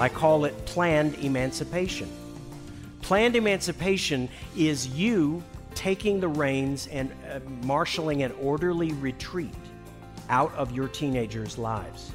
I call it planned emancipation. Planned emancipation is you taking the reins and uh, marshaling an orderly retreat out of your teenagers' lives.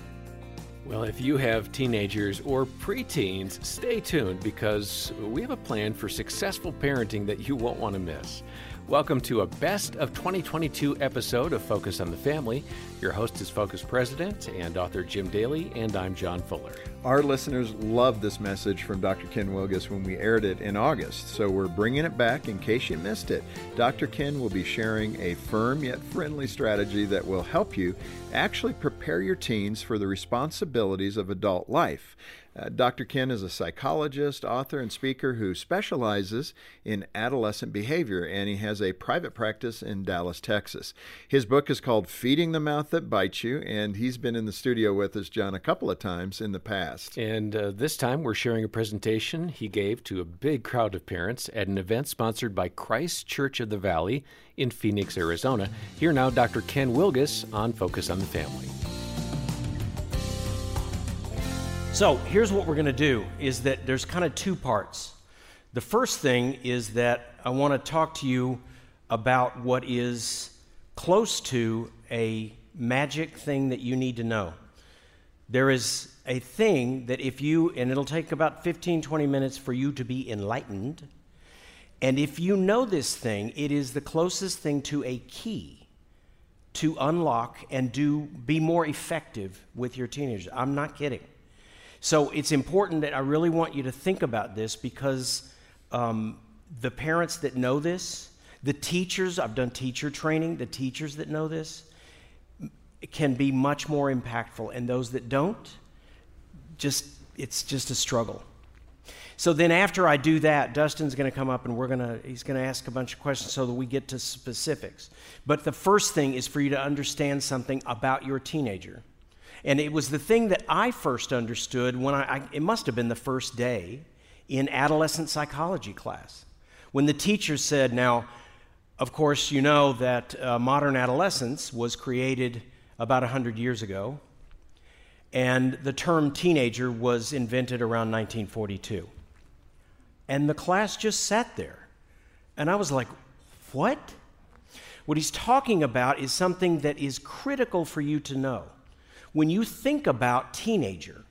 Well, if you have teenagers or preteens, stay tuned because we have a plan for successful parenting that you won't want to miss. Welcome to a best of 2022 episode of Focus on the Family. Your host is Focus President and author Jim Daly, and I'm John Fuller. Our listeners loved this message from Dr. Ken Wilgus when we aired it in August, so we're bringing it back in case you missed it. Dr. Ken will be sharing a firm yet friendly strategy that will help you actually prepare your teens for the responsibilities of adult life. Uh, Dr. Ken is a psychologist, author, and speaker who specializes in adolescent behavior, and he has a private practice in Dallas, Texas. His book is called Feeding the Mouth That Bites You, and he's been in the studio with us, John, a couple of times in the past. And uh, this time we're sharing a presentation he gave to a big crowd of parents at an event sponsored by Christ Church of the Valley in Phoenix, Arizona. Here now, Dr. Ken Wilgus on Focus on the Family. So here's what we're going to do is that there's kind of two parts. The first thing is that I want to talk to you about what is close to a magic thing that you need to know. There is a thing that if you, and it'll take about 15, 20 minutes for you to be enlightened. And if you know this thing, it is the closest thing to a key to unlock and do be more effective with your teenagers. I'm not kidding. So it's important that I really want you to think about this because um, the parents that know this, the teachers, I've done teacher training, the teachers that know this can be much more impactful. And those that don't, just it's just a struggle. So then after I do that, Dustin's going to come up and we're going to he's going to ask a bunch of questions so that we get to specifics. But the first thing is for you to understand something about your teenager. And it was the thing that I first understood when I, I, it must have been the first day in adolescent psychology class. When the teacher said, Now, of course, you know that uh, modern adolescence was created about 100 years ago, and the term teenager was invented around 1942. And the class just sat there. And I was like, What? What he's talking about is something that is critical for you to know when you think about teenager,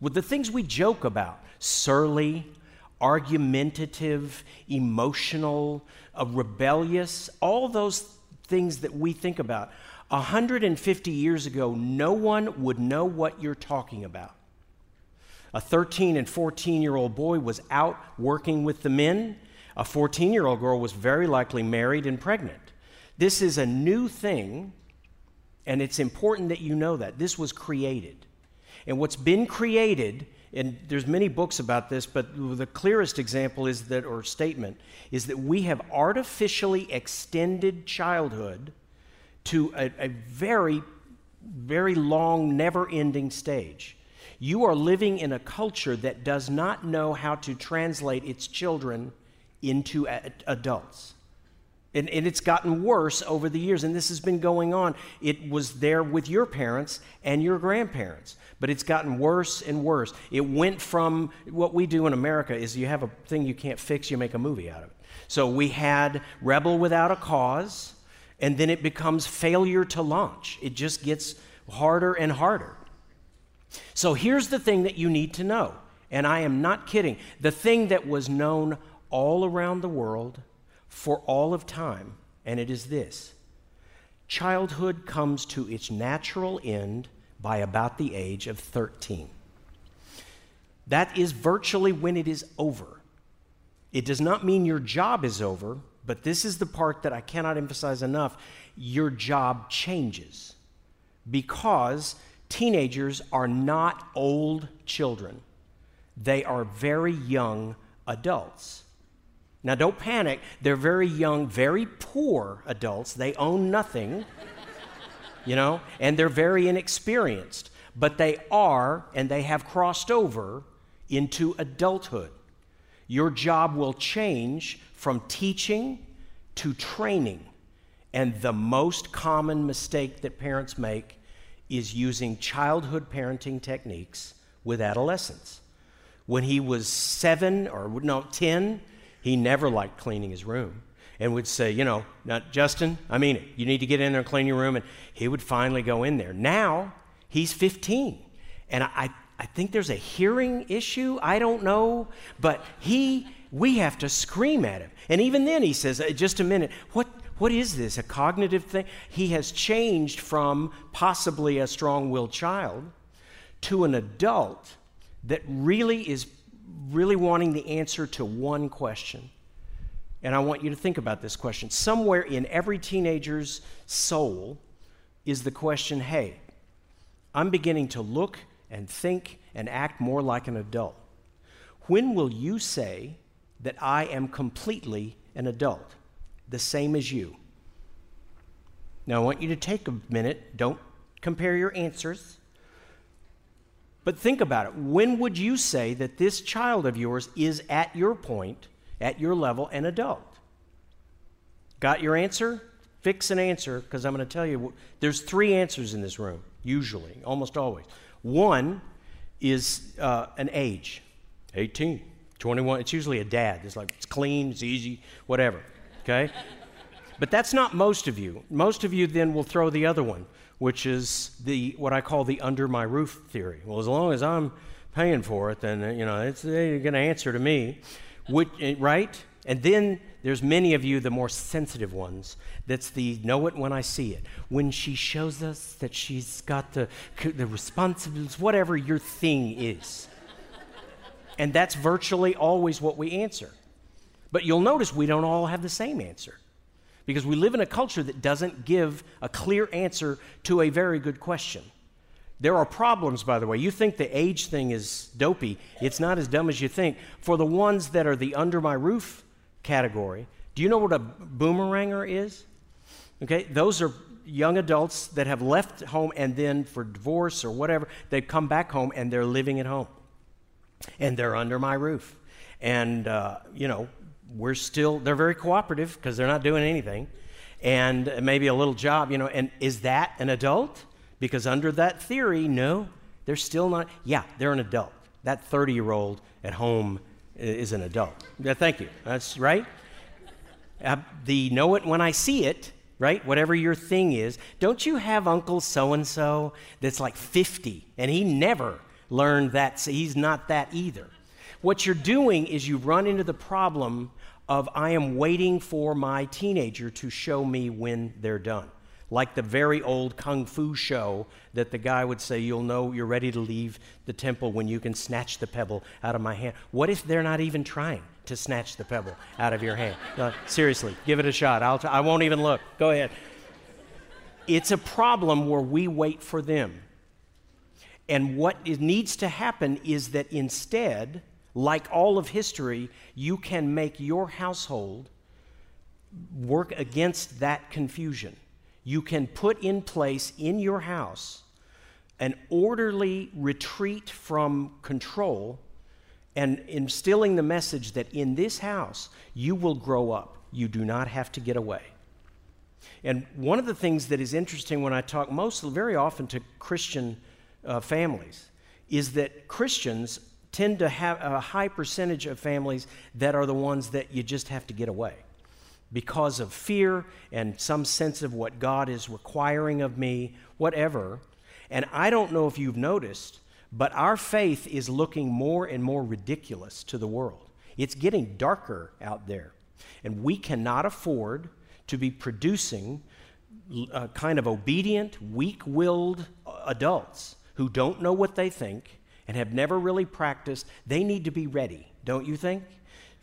with the things we joke about, surly, argumentative, emotional, uh, rebellious, all those things that we think about. 150 years ago, no one would know what you're talking about. A 13 and 14 year old boy was out working with the men. A 14 year old girl was very likely married and pregnant. This is a new thing and it's important that you know that. This was created. And what's been created, and there's many books about this, but the clearest example is that, or statement, is that we have artificially extended childhood to a, a very, very long, never ending stage. You are living in a culture that does not know how to translate its children into a- adults. And, and, it's gotten worse over the years, and this has been going on. It was there with your parents and your grandparents, but it's gotten worse and worse. It went from what we do in America is you have a thing you can't fix, you make a movie out of it. So we had Rebel Without a Cause, and then it becomes failure to launch. It just gets harder and harder. So here's the thing that you need to know, and I am not kidding. The thing that was known all around the world for all of time, and it is this childhood comes to its natural end by about the age of 13. That is virtually when it is over. It does not mean your job is over, but this is the part that I cannot emphasize enough. Your job changes because teenagers are not old children, they are very young adults. Now, don't panic. They're very young, very poor adults. They own nothing, you know, and they're very inexperienced. But they are, and they have crossed over into adulthood. Your job will change from teaching to training. And the most common mistake that parents make is using childhood parenting techniques with adolescents. When he was seven or no, 10, he never liked cleaning his room and would say, you know, not Justin, I mean it. You need to get in there and clean your room. And he would finally go in there. Now he's 15. And I, I think there's a hearing issue. I don't know. But he, we have to scream at him. And even then he says, uh, just a minute, what, what is this? A cognitive thing? He has changed from possibly a strong willed child to an adult that really is really wanting the answer to one question and I want you to think about this question. Somewhere in every teenager's soul is the question hey, I'm beginning to look and think and act more like an adult. When will you say that I am completely an adult, the same as you? Now, I want you to take a minute. Don't compare your answers. But think about it. When would you say that this child of yours is at your point? at your level an adult. Got your answer? Fix an answer because I'm going to tell you there's three answers in this room, usually, almost always. One is uh, an age 18, 21. It's usually a dad. It's like, it's clean, it's easy, whatever. Okay? but that's not most of you. Most of you then will throw the other one, which is the what I call the under my roof theory. Well, as long as I'm paying for it, then you know it's going to answer to me. Which, eh, right? And then there's many of you, the more sensitive ones. That's the know it when I see it. When she shows us that she's got the, the responsibilities, whatever your thing is. and that's virtually always what we answer. But you'll notice we don't all have the same answer because we live in a culture that doesn't give a clear answer to a very good question. There are problems, by the way. You think the age thing is dopey. It's not as dumb as you think. For the ones that are the under my roof category, do you know what a boomeranger is? Okay, those are young adults that have left home and then for divorce or whatever, they come back home and they're living at home. And they're under my roof. And, uh, you know, we're still, they're very cooperative because they're not doing anything. And maybe a little job, you know, and is that an adult? Because under that theory, no, they're still not. Yeah, they're an adult. That 30 year old at home is an adult. Yeah, thank you. That's right. Uh, the know it when I see it, right? Whatever your thing is. Don't you have Uncle so and so that's like 50 and he never learned that? So he's not that either. What you're doing is you run into the problem of I am waiting for my teenager to show me when they're done like the very old kung fu show that the guy would say, You'll know you're ready to leave the temple when you can snatch the pebble out of my hand. What if they're not even trying to snatch the pebble out of your hand? Seriously, give it a shot. I'll t- I won't even look. Go ahead. It's a problem where we wait for them. And what needs to happen is that instead, like all of history, you can make your household work against that confusion you can put in place in your house an orderly retreat from control and instilling the message that in this house you will grow up. You do not have to get away. And one of the things that is interesting when I talk most very often to Christian uh, families is that Christians tend to have a high percentage of families that are the ones that you just have to get away because of fear and some sense of what God is requiring of me, whatever. And I don't know if you've noticed, but our faith is looking more and more ridiculous to the world. It's getting darker out there. And we cannot afford to be producing uh, kind of obedient, weak willed adults who don't know what they think and have never really practiced. They need to be ready, don't you think?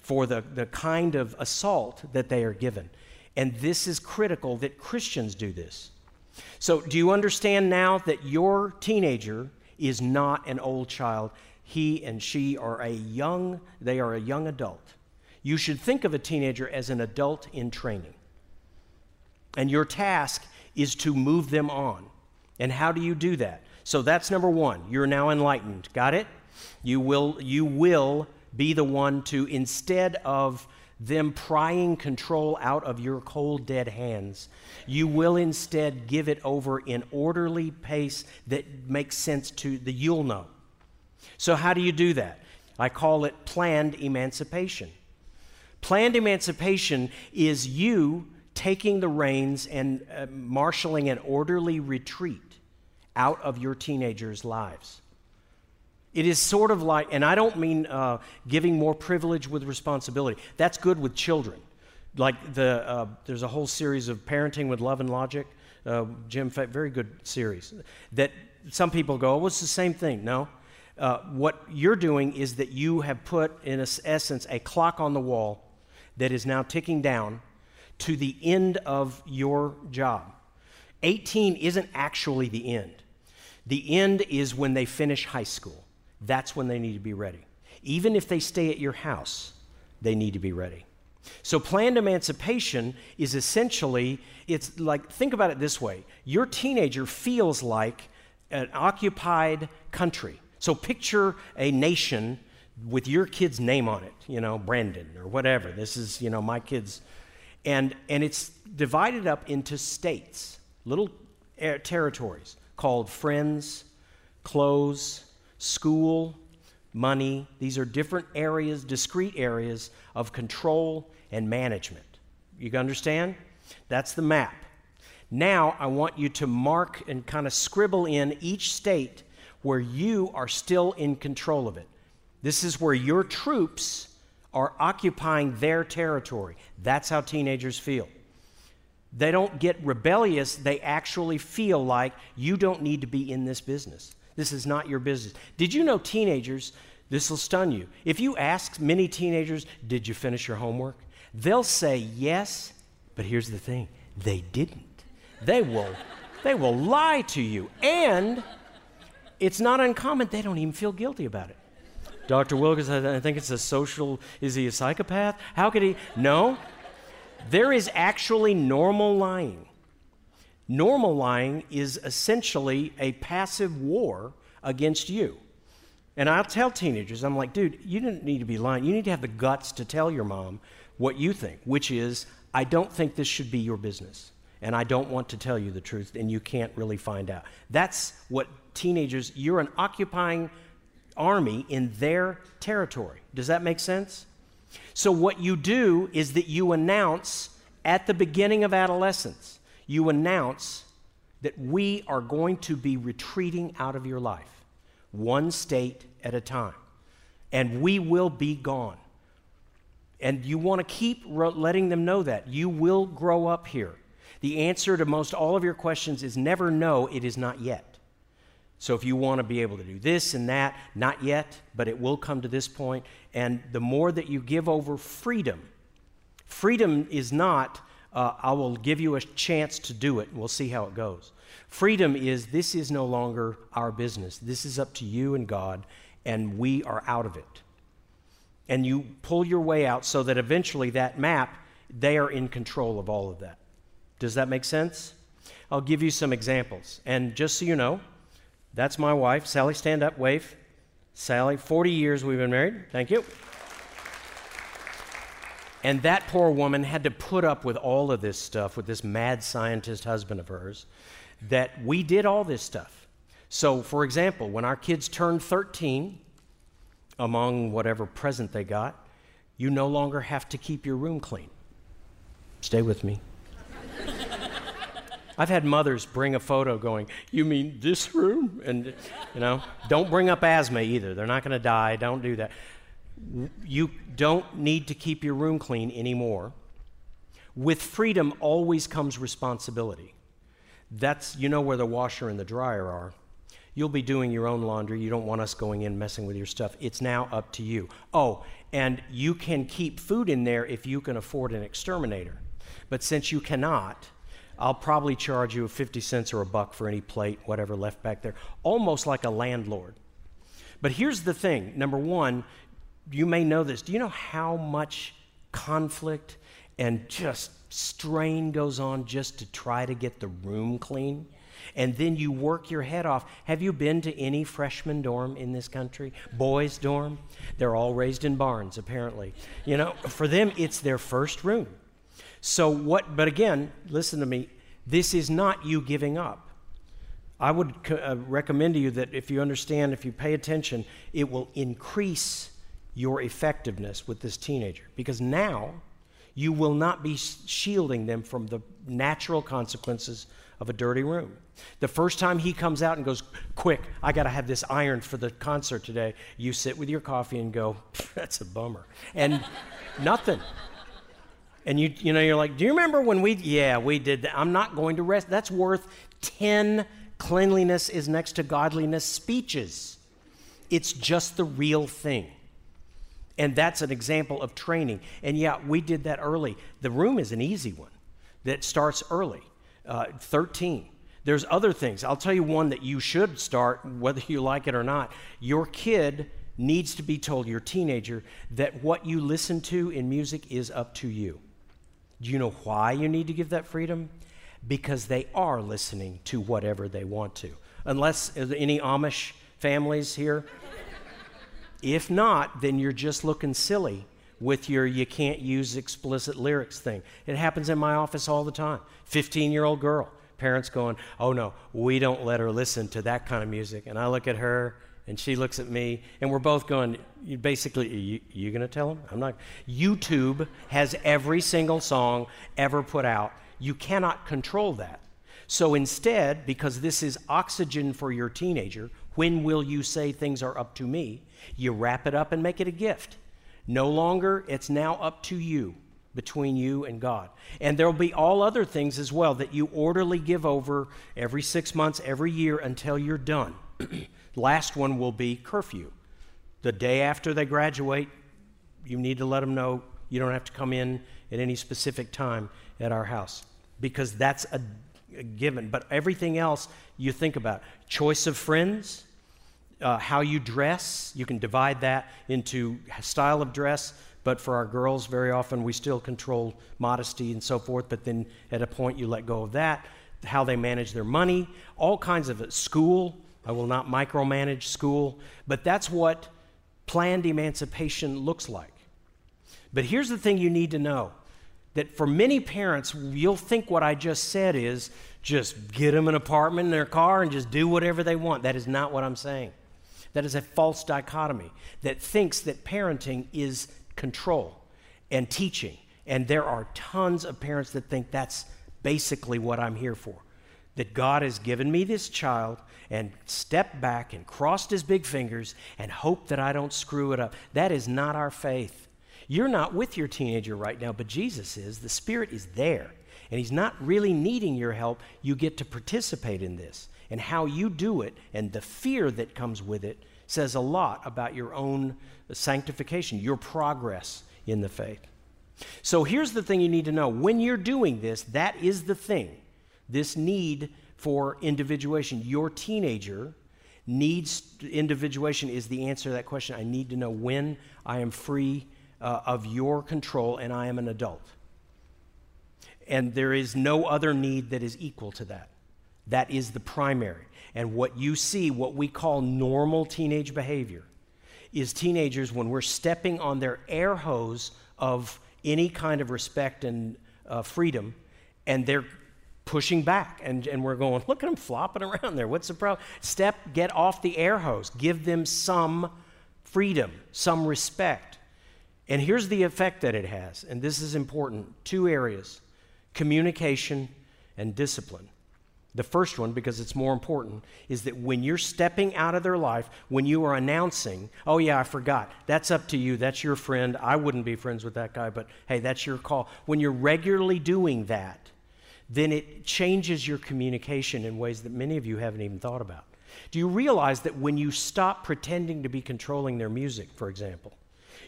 for the, the kind of assault that they are given. And this is critical that Christians do this. So, do you understand now that your teenager is not an old child? He and she are a young, they are a young adult. You should think of a teenager as an adult in training. And your task is to move them on. And how do you do that? So that's number 1. You're now enlightened. Got it? You will you will be the one to, instead of them prying control out of your cold, dead hands, you will instead give it over in orderly pace that makes sense to the you'll know. So, how do you do that? I call it planned emancipation. Planned emancipation is you taking the reins and uh, marshaling an orderly retreat out of your teenagers' lives. It is sort of like, and I don't mean uh, giving more privilege with responsibility. That's good with children. Like the, uh, there's a whole series of Parenting with Love and Logic. Uh, Jim, very good series. That some people go, well, it's the same thing. No. Uh, what you're doing is that you have put, in essence, a clock on the wall that is now ticking down to the end of your job. 18 isn't actually the end. The end is when they finish high school. That's when they need to be ready. Even if they stay at your house, they need to be ready. So planned emancipation is essentially it's like think about it this way. Your teenager feels like an occupied country. So picture a nation with your kid's name on it, you know, Brandon or whatever. This is, you know, my kid's and and it's divided up into states, little eh, territories called friends, clothes, school, money. These are different areas, discrete areas of control and management. You understand? That's the map. Now, I want you to mark and kind of scribble in each state where you are still in control of it. This is where your troops are occupying their territory. That's how teenagers feel. They don't get rebellious, they actually feel like you don't need to be in this business. This is not your business. Did you know teenagers, this will stun you. If you ask many teenagers, Did you finish your homework? They'll say yes, but here's the thing they didn't. They will, they will lie to you. And it's not uncommon, they don't even feel guilty about it. Dr. Wilgus, I think it's a social, is he a psychopath? How could he? No. There is actually normal lying. Normal lying is essentially a passive war against you. And I'll tell teenagers, I'm like, dude, you don't need to be lying. You need to have the guts to tell your mom what you think, which is, I don't think this should be your business. And I don't want to tell you the truth, and you can't really find out. That's what teenagers, you're an occupying army in their territory. Does that make sense? So, what you do is that you announce at the beginning of adolescence, you announce that we are going to be retreating out of your life, one state at a time, and we will be gone. And you want to keep letting them know that. You will grow up here. The answer to most all of your questions is never no, it is not yet. So if you want to be able to do this and that, not yet, but it will come to this point. And the more that you give over freedom, freedom is not, uh, I will give you a chance to do it, and we'll see how it goes. Freedom is, this is no longer our business. This is up to you and God, and we are out of it. And you pull your way out so that eventually that map, they are in control of all of that. Does that make sense? I'll give you some examples. And just so you know, that's my wife. Sally, stand up, wave. Sally, 40 years we've been married. Thank you. And that poor woman had to put up with all of this stuff with this mad scientist husband of hers, that we did all this stuff. So, for example, when our kids turned 13, among whatever present they got, you no longer have to keep your room clean. Stay with me. I've had mothers bring a photo going, You mean this room? And, you know, don't bring up asthma either. They're not going to die. Don't do that. You don't need to keep your room clean anymore. With freedom always comes responsibility. That's, you know, where the washer and the dryer are. You'll be doing your own laundry. You don't want us going in messing with your stuff. It's now up to you. Oh, and you can keep food in there if you can afford an exterminator. But since you cannot, I'll probably charge you 50 cents or a buck for any plate, whatever left back there, almost like a landlord. But here's the thing number one, you may know this. Do you know how much conflict and just strain goes on just to try to get the room clean? And then you work your head off. Have you been to any freshman dorm in this country? Boys' dorm? They're all raised in barns, apparently. You know, for them, it's their first room. So, what, but again, listen to me, this is not you giving up. I would uh, recommend to you that if you understand, if you pay attention, it will increase your effectiveness with this teenager because now you will not be shielding them from the natural consequences of a dirty room. The first time he comes out and goes, Quick, I got to have this ironed for the concert today, you sit with your coffee and go, That's a bummer. And nothing. And you, you know, you're like, Do you remember when we, yeah, we did that. I'm not going to rest. That's worth 10 cleanliness is next to godliness speeches. It's just the real thing. And that's an example of training. And yeah, we did that early. The room is an easy one that starts early, uh, 13. There's other things. I'll tell you one that you should start, whether you like it or not. Your kid needs to be told, your teenager, that what you listen to in music is up to you. Do you know why you need to give that freedom? Because they are listening to whatever they want to. Unless any Amish families here, if not, then you're just looking silly with your you can't use explicit lyrics thing. It happens in my office all the time. 15 year old girl, parents going, oh no, we don't let her listen to that kind of music. And I look at her and she looks at me and we're both going, basically, you, you going to tell them? I'm not. YouTube has every single song ever put out. You cannot control that. So instead, because this is oxygen for your teenager, when will you say things are up to me? You wrap it up and make it a gift. No longer, it's now up to you, between you and God. And there will be all other things as well that you orderly give over every six months, every year until you're done. Last one will be curfew. The day after they graduate, you need to let them know you don't have to come in at any specific time at our house because that's a, a given. But everything else you think about choice of friends, uh, how you dress, you can divide that into style of dress. But for our girls, very often we still control modesty and so forth. But then at a point, you let go of that. How they manage their money, all kinds of it. School, I will not micromanage school. But that's what planned emancipation looks like. But here's the thing you need to know that for many parents, you'll think what I just said is just get them an apartment in their car and just do whatever they want. That is not what I'm saying. That is a false dichotomy that thinks that parenting is control and teaching. And there are tons of parents that think that's basically what I'm here for. That God has given me this child and stepped back and crossed his big fingers and hoped that I don't screw it up. That is not our faith. You're not with your teenager right now, but Jesus is. The Spirit is there. And He's not really needing your help. You get to participate in this and how you do it and the fear that comes with it says a lot about your own sanctification, your progress in the faith. So here's the thing you need to know when you're doing this, that is the thing this need for individuation. Your teenager needs individuation, is the answer to that question. I need to know when I am free uh, of your control and I am an adult. And there is no other need that is equal to that. That is the primary. And what you see, what we call normal teenage behavior, is teenagers when we're stepping on their air hose of any kind of respect and uh, freedom, and they're pushing back, and, and we're going, look at them flopping around there. What's the problem? Step, get off the air hose. Give them some freedom, some respect. And here's the effect that it has, and this is important two areas communication and discipline. The first one, because it's more important, is that when you're stepping out of their life, when you are announcing, oh, yeah, I forgot, that's up to you, that's your friend, I wouldn't be friends with that guy, but hey, that's your call. When you're regularly doing that, then it changes your communication in ways that many of you haven't even thought about. Do you realize that when you stop pretending to be controlling their music, for example,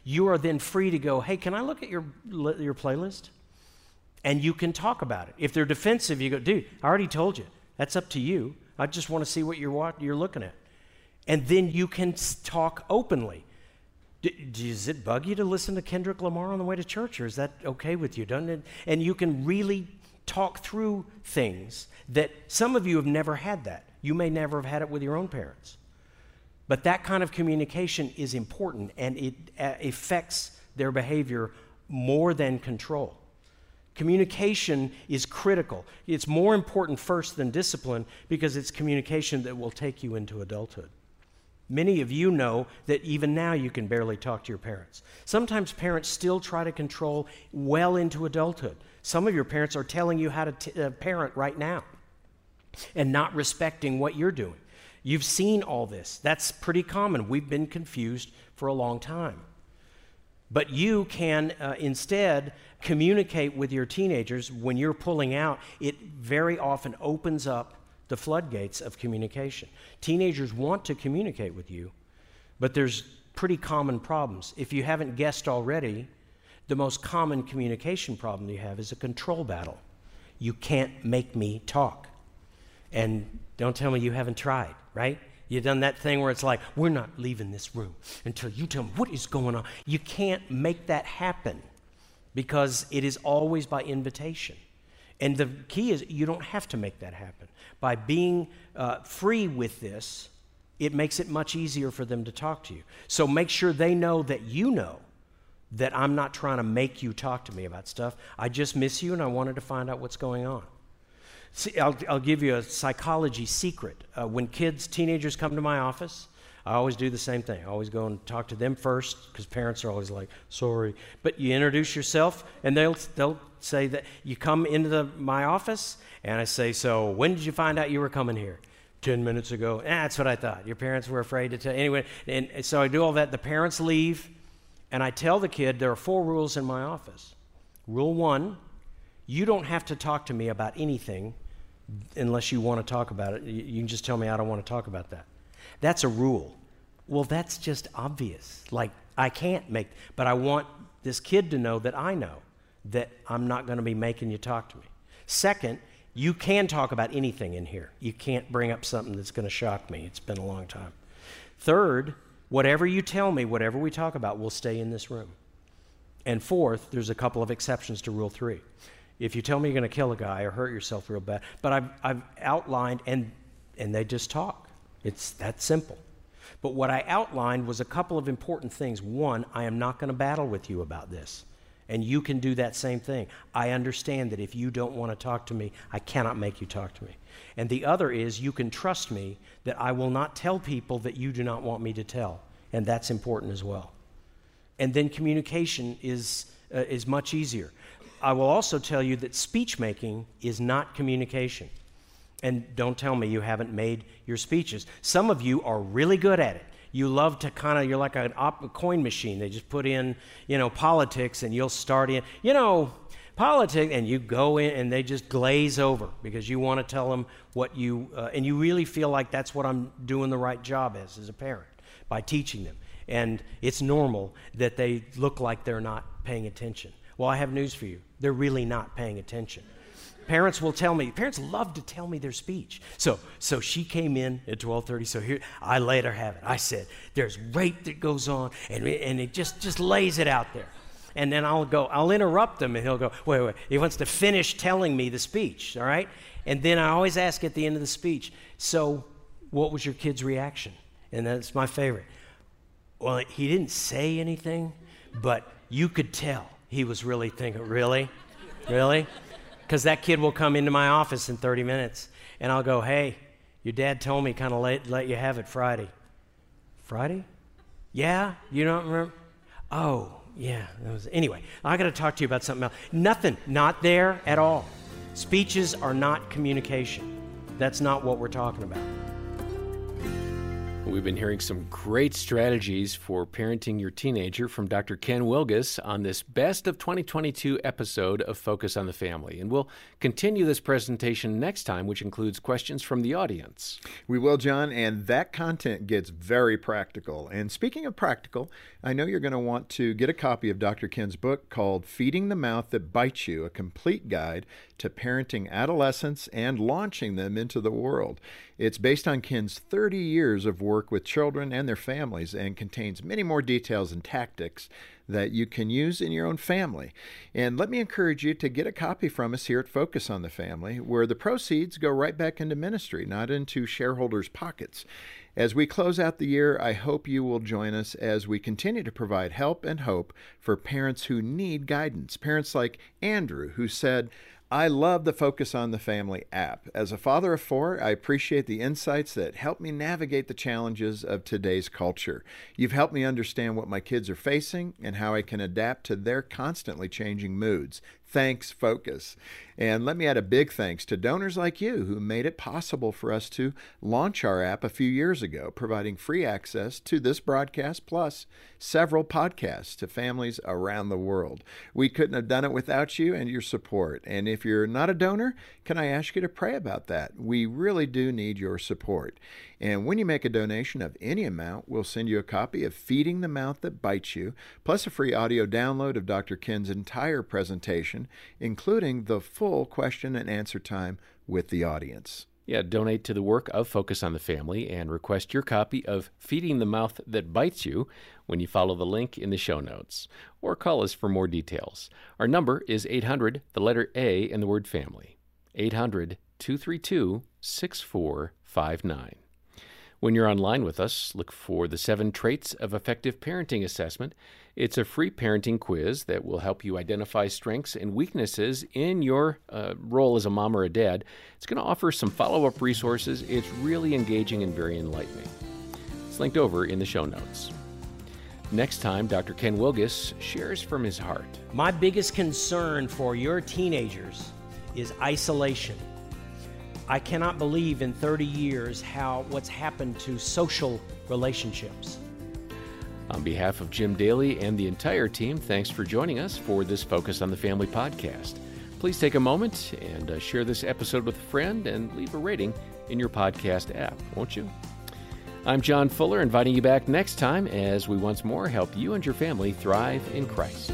you are then free to go, hey, can I look at your, your playlist? And you can talk about it. If they're defensive, you go, dude, I already told you. That's up to you. I just want to see what you're, you're looking at. And then you can talk openly. D- does it bug you to listen to Kendrick Lamar on the way to church, or is that okay with you? Doesn't it? And you can really talk through things that some of you have never had that. You may never have had it with your own parents. But that kind of communication is important and it uh, affects their behavior more than control. Communication is critical. It's more important first than discipline because it's communication that will take you into adulthood. Many of you know that even now you can barely talk to your parents. Sometimes parents still try to control well into adulthood. Some of your parents are telling you how to t- uh, parent right now and not respecting what you're doing. You've seen all this. That's pretty common. We've been confused for a long time. But you can uh, instead communicate with your teenagers when you're pulling out. It very often opens up the floodgates of communication. Teenagers want to communicate with you, but there's pretty common problems. If you haven't guessed already, the most common communication problem you have is a control battle. You can't make me talk. And don't tell me you haven't tried, right? You've done that thing where it's like, we're not leaving this room until you tell me what is going on. You can't make that happen because it is always by invitation. And the key is you don't have to make that happen. By being uh, free with this, it makes it much easier for them to talk to you. So make sure they know that you know that I'm not trying to make you talk to me about stuff. I just miss you and I wanted to find out what's going on. See, I'll, I'll give you a psychology secret. Uh, when kids, teenagers come to my office, I always do the same thing. I always go and talk to them first because parents are always like, sorry. But you introduce yourself, and they'll, they'll say that you come into the, my office, and I say, So when did you find out you were coming here? 10 minutes ago. Eh, that's what I thought. Your parents were afraid to tell. Anyway, and so I do all that. The parents leave, and I tell the kid there are four rules in my office. Rule one you don't have to talk to me about anything unless you want to talk about it. You can just tell me I don't want to talk about that. That's a rule. Well, that's just obvious. Like, I can't make, but I want this kid to know that I know that I'm not going to be making you talk to me. Second, you can talk about anything in here. You can't bring up something that's going to shock me. It's been a long time. Third, whatever you tell me, whatever we talk about, will stay in this room. And fourth, there's a couple of exceptions to Rule 3. If you tell me you're going to kill a guy or hurt yourself real bad, but I've, I've outlined, and, and they just talk. It's that simple. But what I outlined was a couple of important things. One, I am not going to battle with you about this. And you can do that same thing. I understand that if you don't want to talk to me, I cannot make you talk to me. And the other is you can trust me that I will not tell people that you do not want me to tell. And that's important as well. And then communication is, uh, is much easier. I will also tell you that speech making is not communication. And don't tell me you haven't made your speeches. Some of you are really good at it. You love to kind of, you're like an op- a coin machine. They just put in, you know, politics and you'll start in, you know, politics, and you go in and they just glaze over because you want to tell them what you, uh, and you really feel like that's what I'm doing the right job as, as a parent, by teaching them. And it's normal that they look like they're not paying attention. Well, I have news for you. They're really not paying attention. Parents will tell me, parents love to tell me their speech. So, so she came in at 12:30. So here I let her have it. I said, there's rape that goes on, and, and it just, just lays it out there. And then I'll go, I'll interrupt him, and he'll go, wait, wait. He wants to finish telling me the speech, all right? And then I always ask at the end of the speech, so what was your kid's reaction? And that's my favorite. Well, he didn't say anything, but you could tell he was really thinking, really? Really? Because that kid will come into my office in 30 minutes and I'll go, hey, your dad told me kind of let, let you have it Friday. Friday? Yeah? You don't remember? Oh, yeah. That Was, anyway, I got to talk to you about something else. Nothing, not there at all. Speeches are not communication. That's not what we're talking about. We've been hearing some great strategies for parenting your teenager from Dr. Ken Wilgus on this Best of 2022 episode of Focus on the Family. And we'll continue this presentation next time, which includes questions from the audience. We will, John, and that content gets very practical. And speaking of practical, I know you're going to want to get a copy of Dr. Ken's book called Feeding the Mouth That Bites You, a complete guide to parenting adolescents and launching them into the world. It's based on Ken's 30 years of work with children and their families and contains many more details and tactics that you can use in your own family. And let me encourage you to get a copy from us here at Focus on the Family, where the proceeds go right back into ministry, not into shareholders' pockets. As we close out the year, I hope you will join us as we continue to provide help and hope for parents who need guidance. Parents like Andrew, who said, I love the Focus on the Family app. As a father of four, I appreciate the insights that help me navigate the challenges of today's culture. You've helped me understand what my kids are facing and how I can adapt to their constantly changing moods. Thanks, Focus. And let me add a big thanks to donors like you who made it possible for us to launch our app a few years ago, providing free access to this broadcast plus several podcasts to families around the world. We couldn't have done it without you and your support. And if you're not a donor, can I ask you to pray about that? We really do need your support. And when you make a donation of any amount, we'll send you a copy of Feeding the Mouth That Bites You, plus a free audio download of Dr. Ken's entire presentation, including the full question and answer time with the audience. Yeah, donate to the work of Focus on the Family and request your copy of Feeding the Mouth That Bites You when you follow the link in the show notes. Or call us for more details. Our number is 800, the letter A, and the word family. 800 232 6459. When you're online with us, look for the Seven Traits of Effective Parenting Assessment. It's a free parenting quiz that will help you identify strengths and weaknesses in your uh, role as a mom or a dad. It's going to offer some follow up resources. It's really engaging and very enlightening. It's linked over in the show notes. Next time, Dr. Ken Wilgus shares from his heart. My biggest concern for your teenagers is isolation. I cannot believe in 30 years how what's happened to social relationships. On behalf of Jim Daly and the entire team, thanks for joining us for this Focus on the Family podcast. Please take a moment and uh, share this episode with a friend and leave a rating in your podcast app, won't you? I'm John Fuller, inviting you back next time as we once more help you and your family thrive in Christ.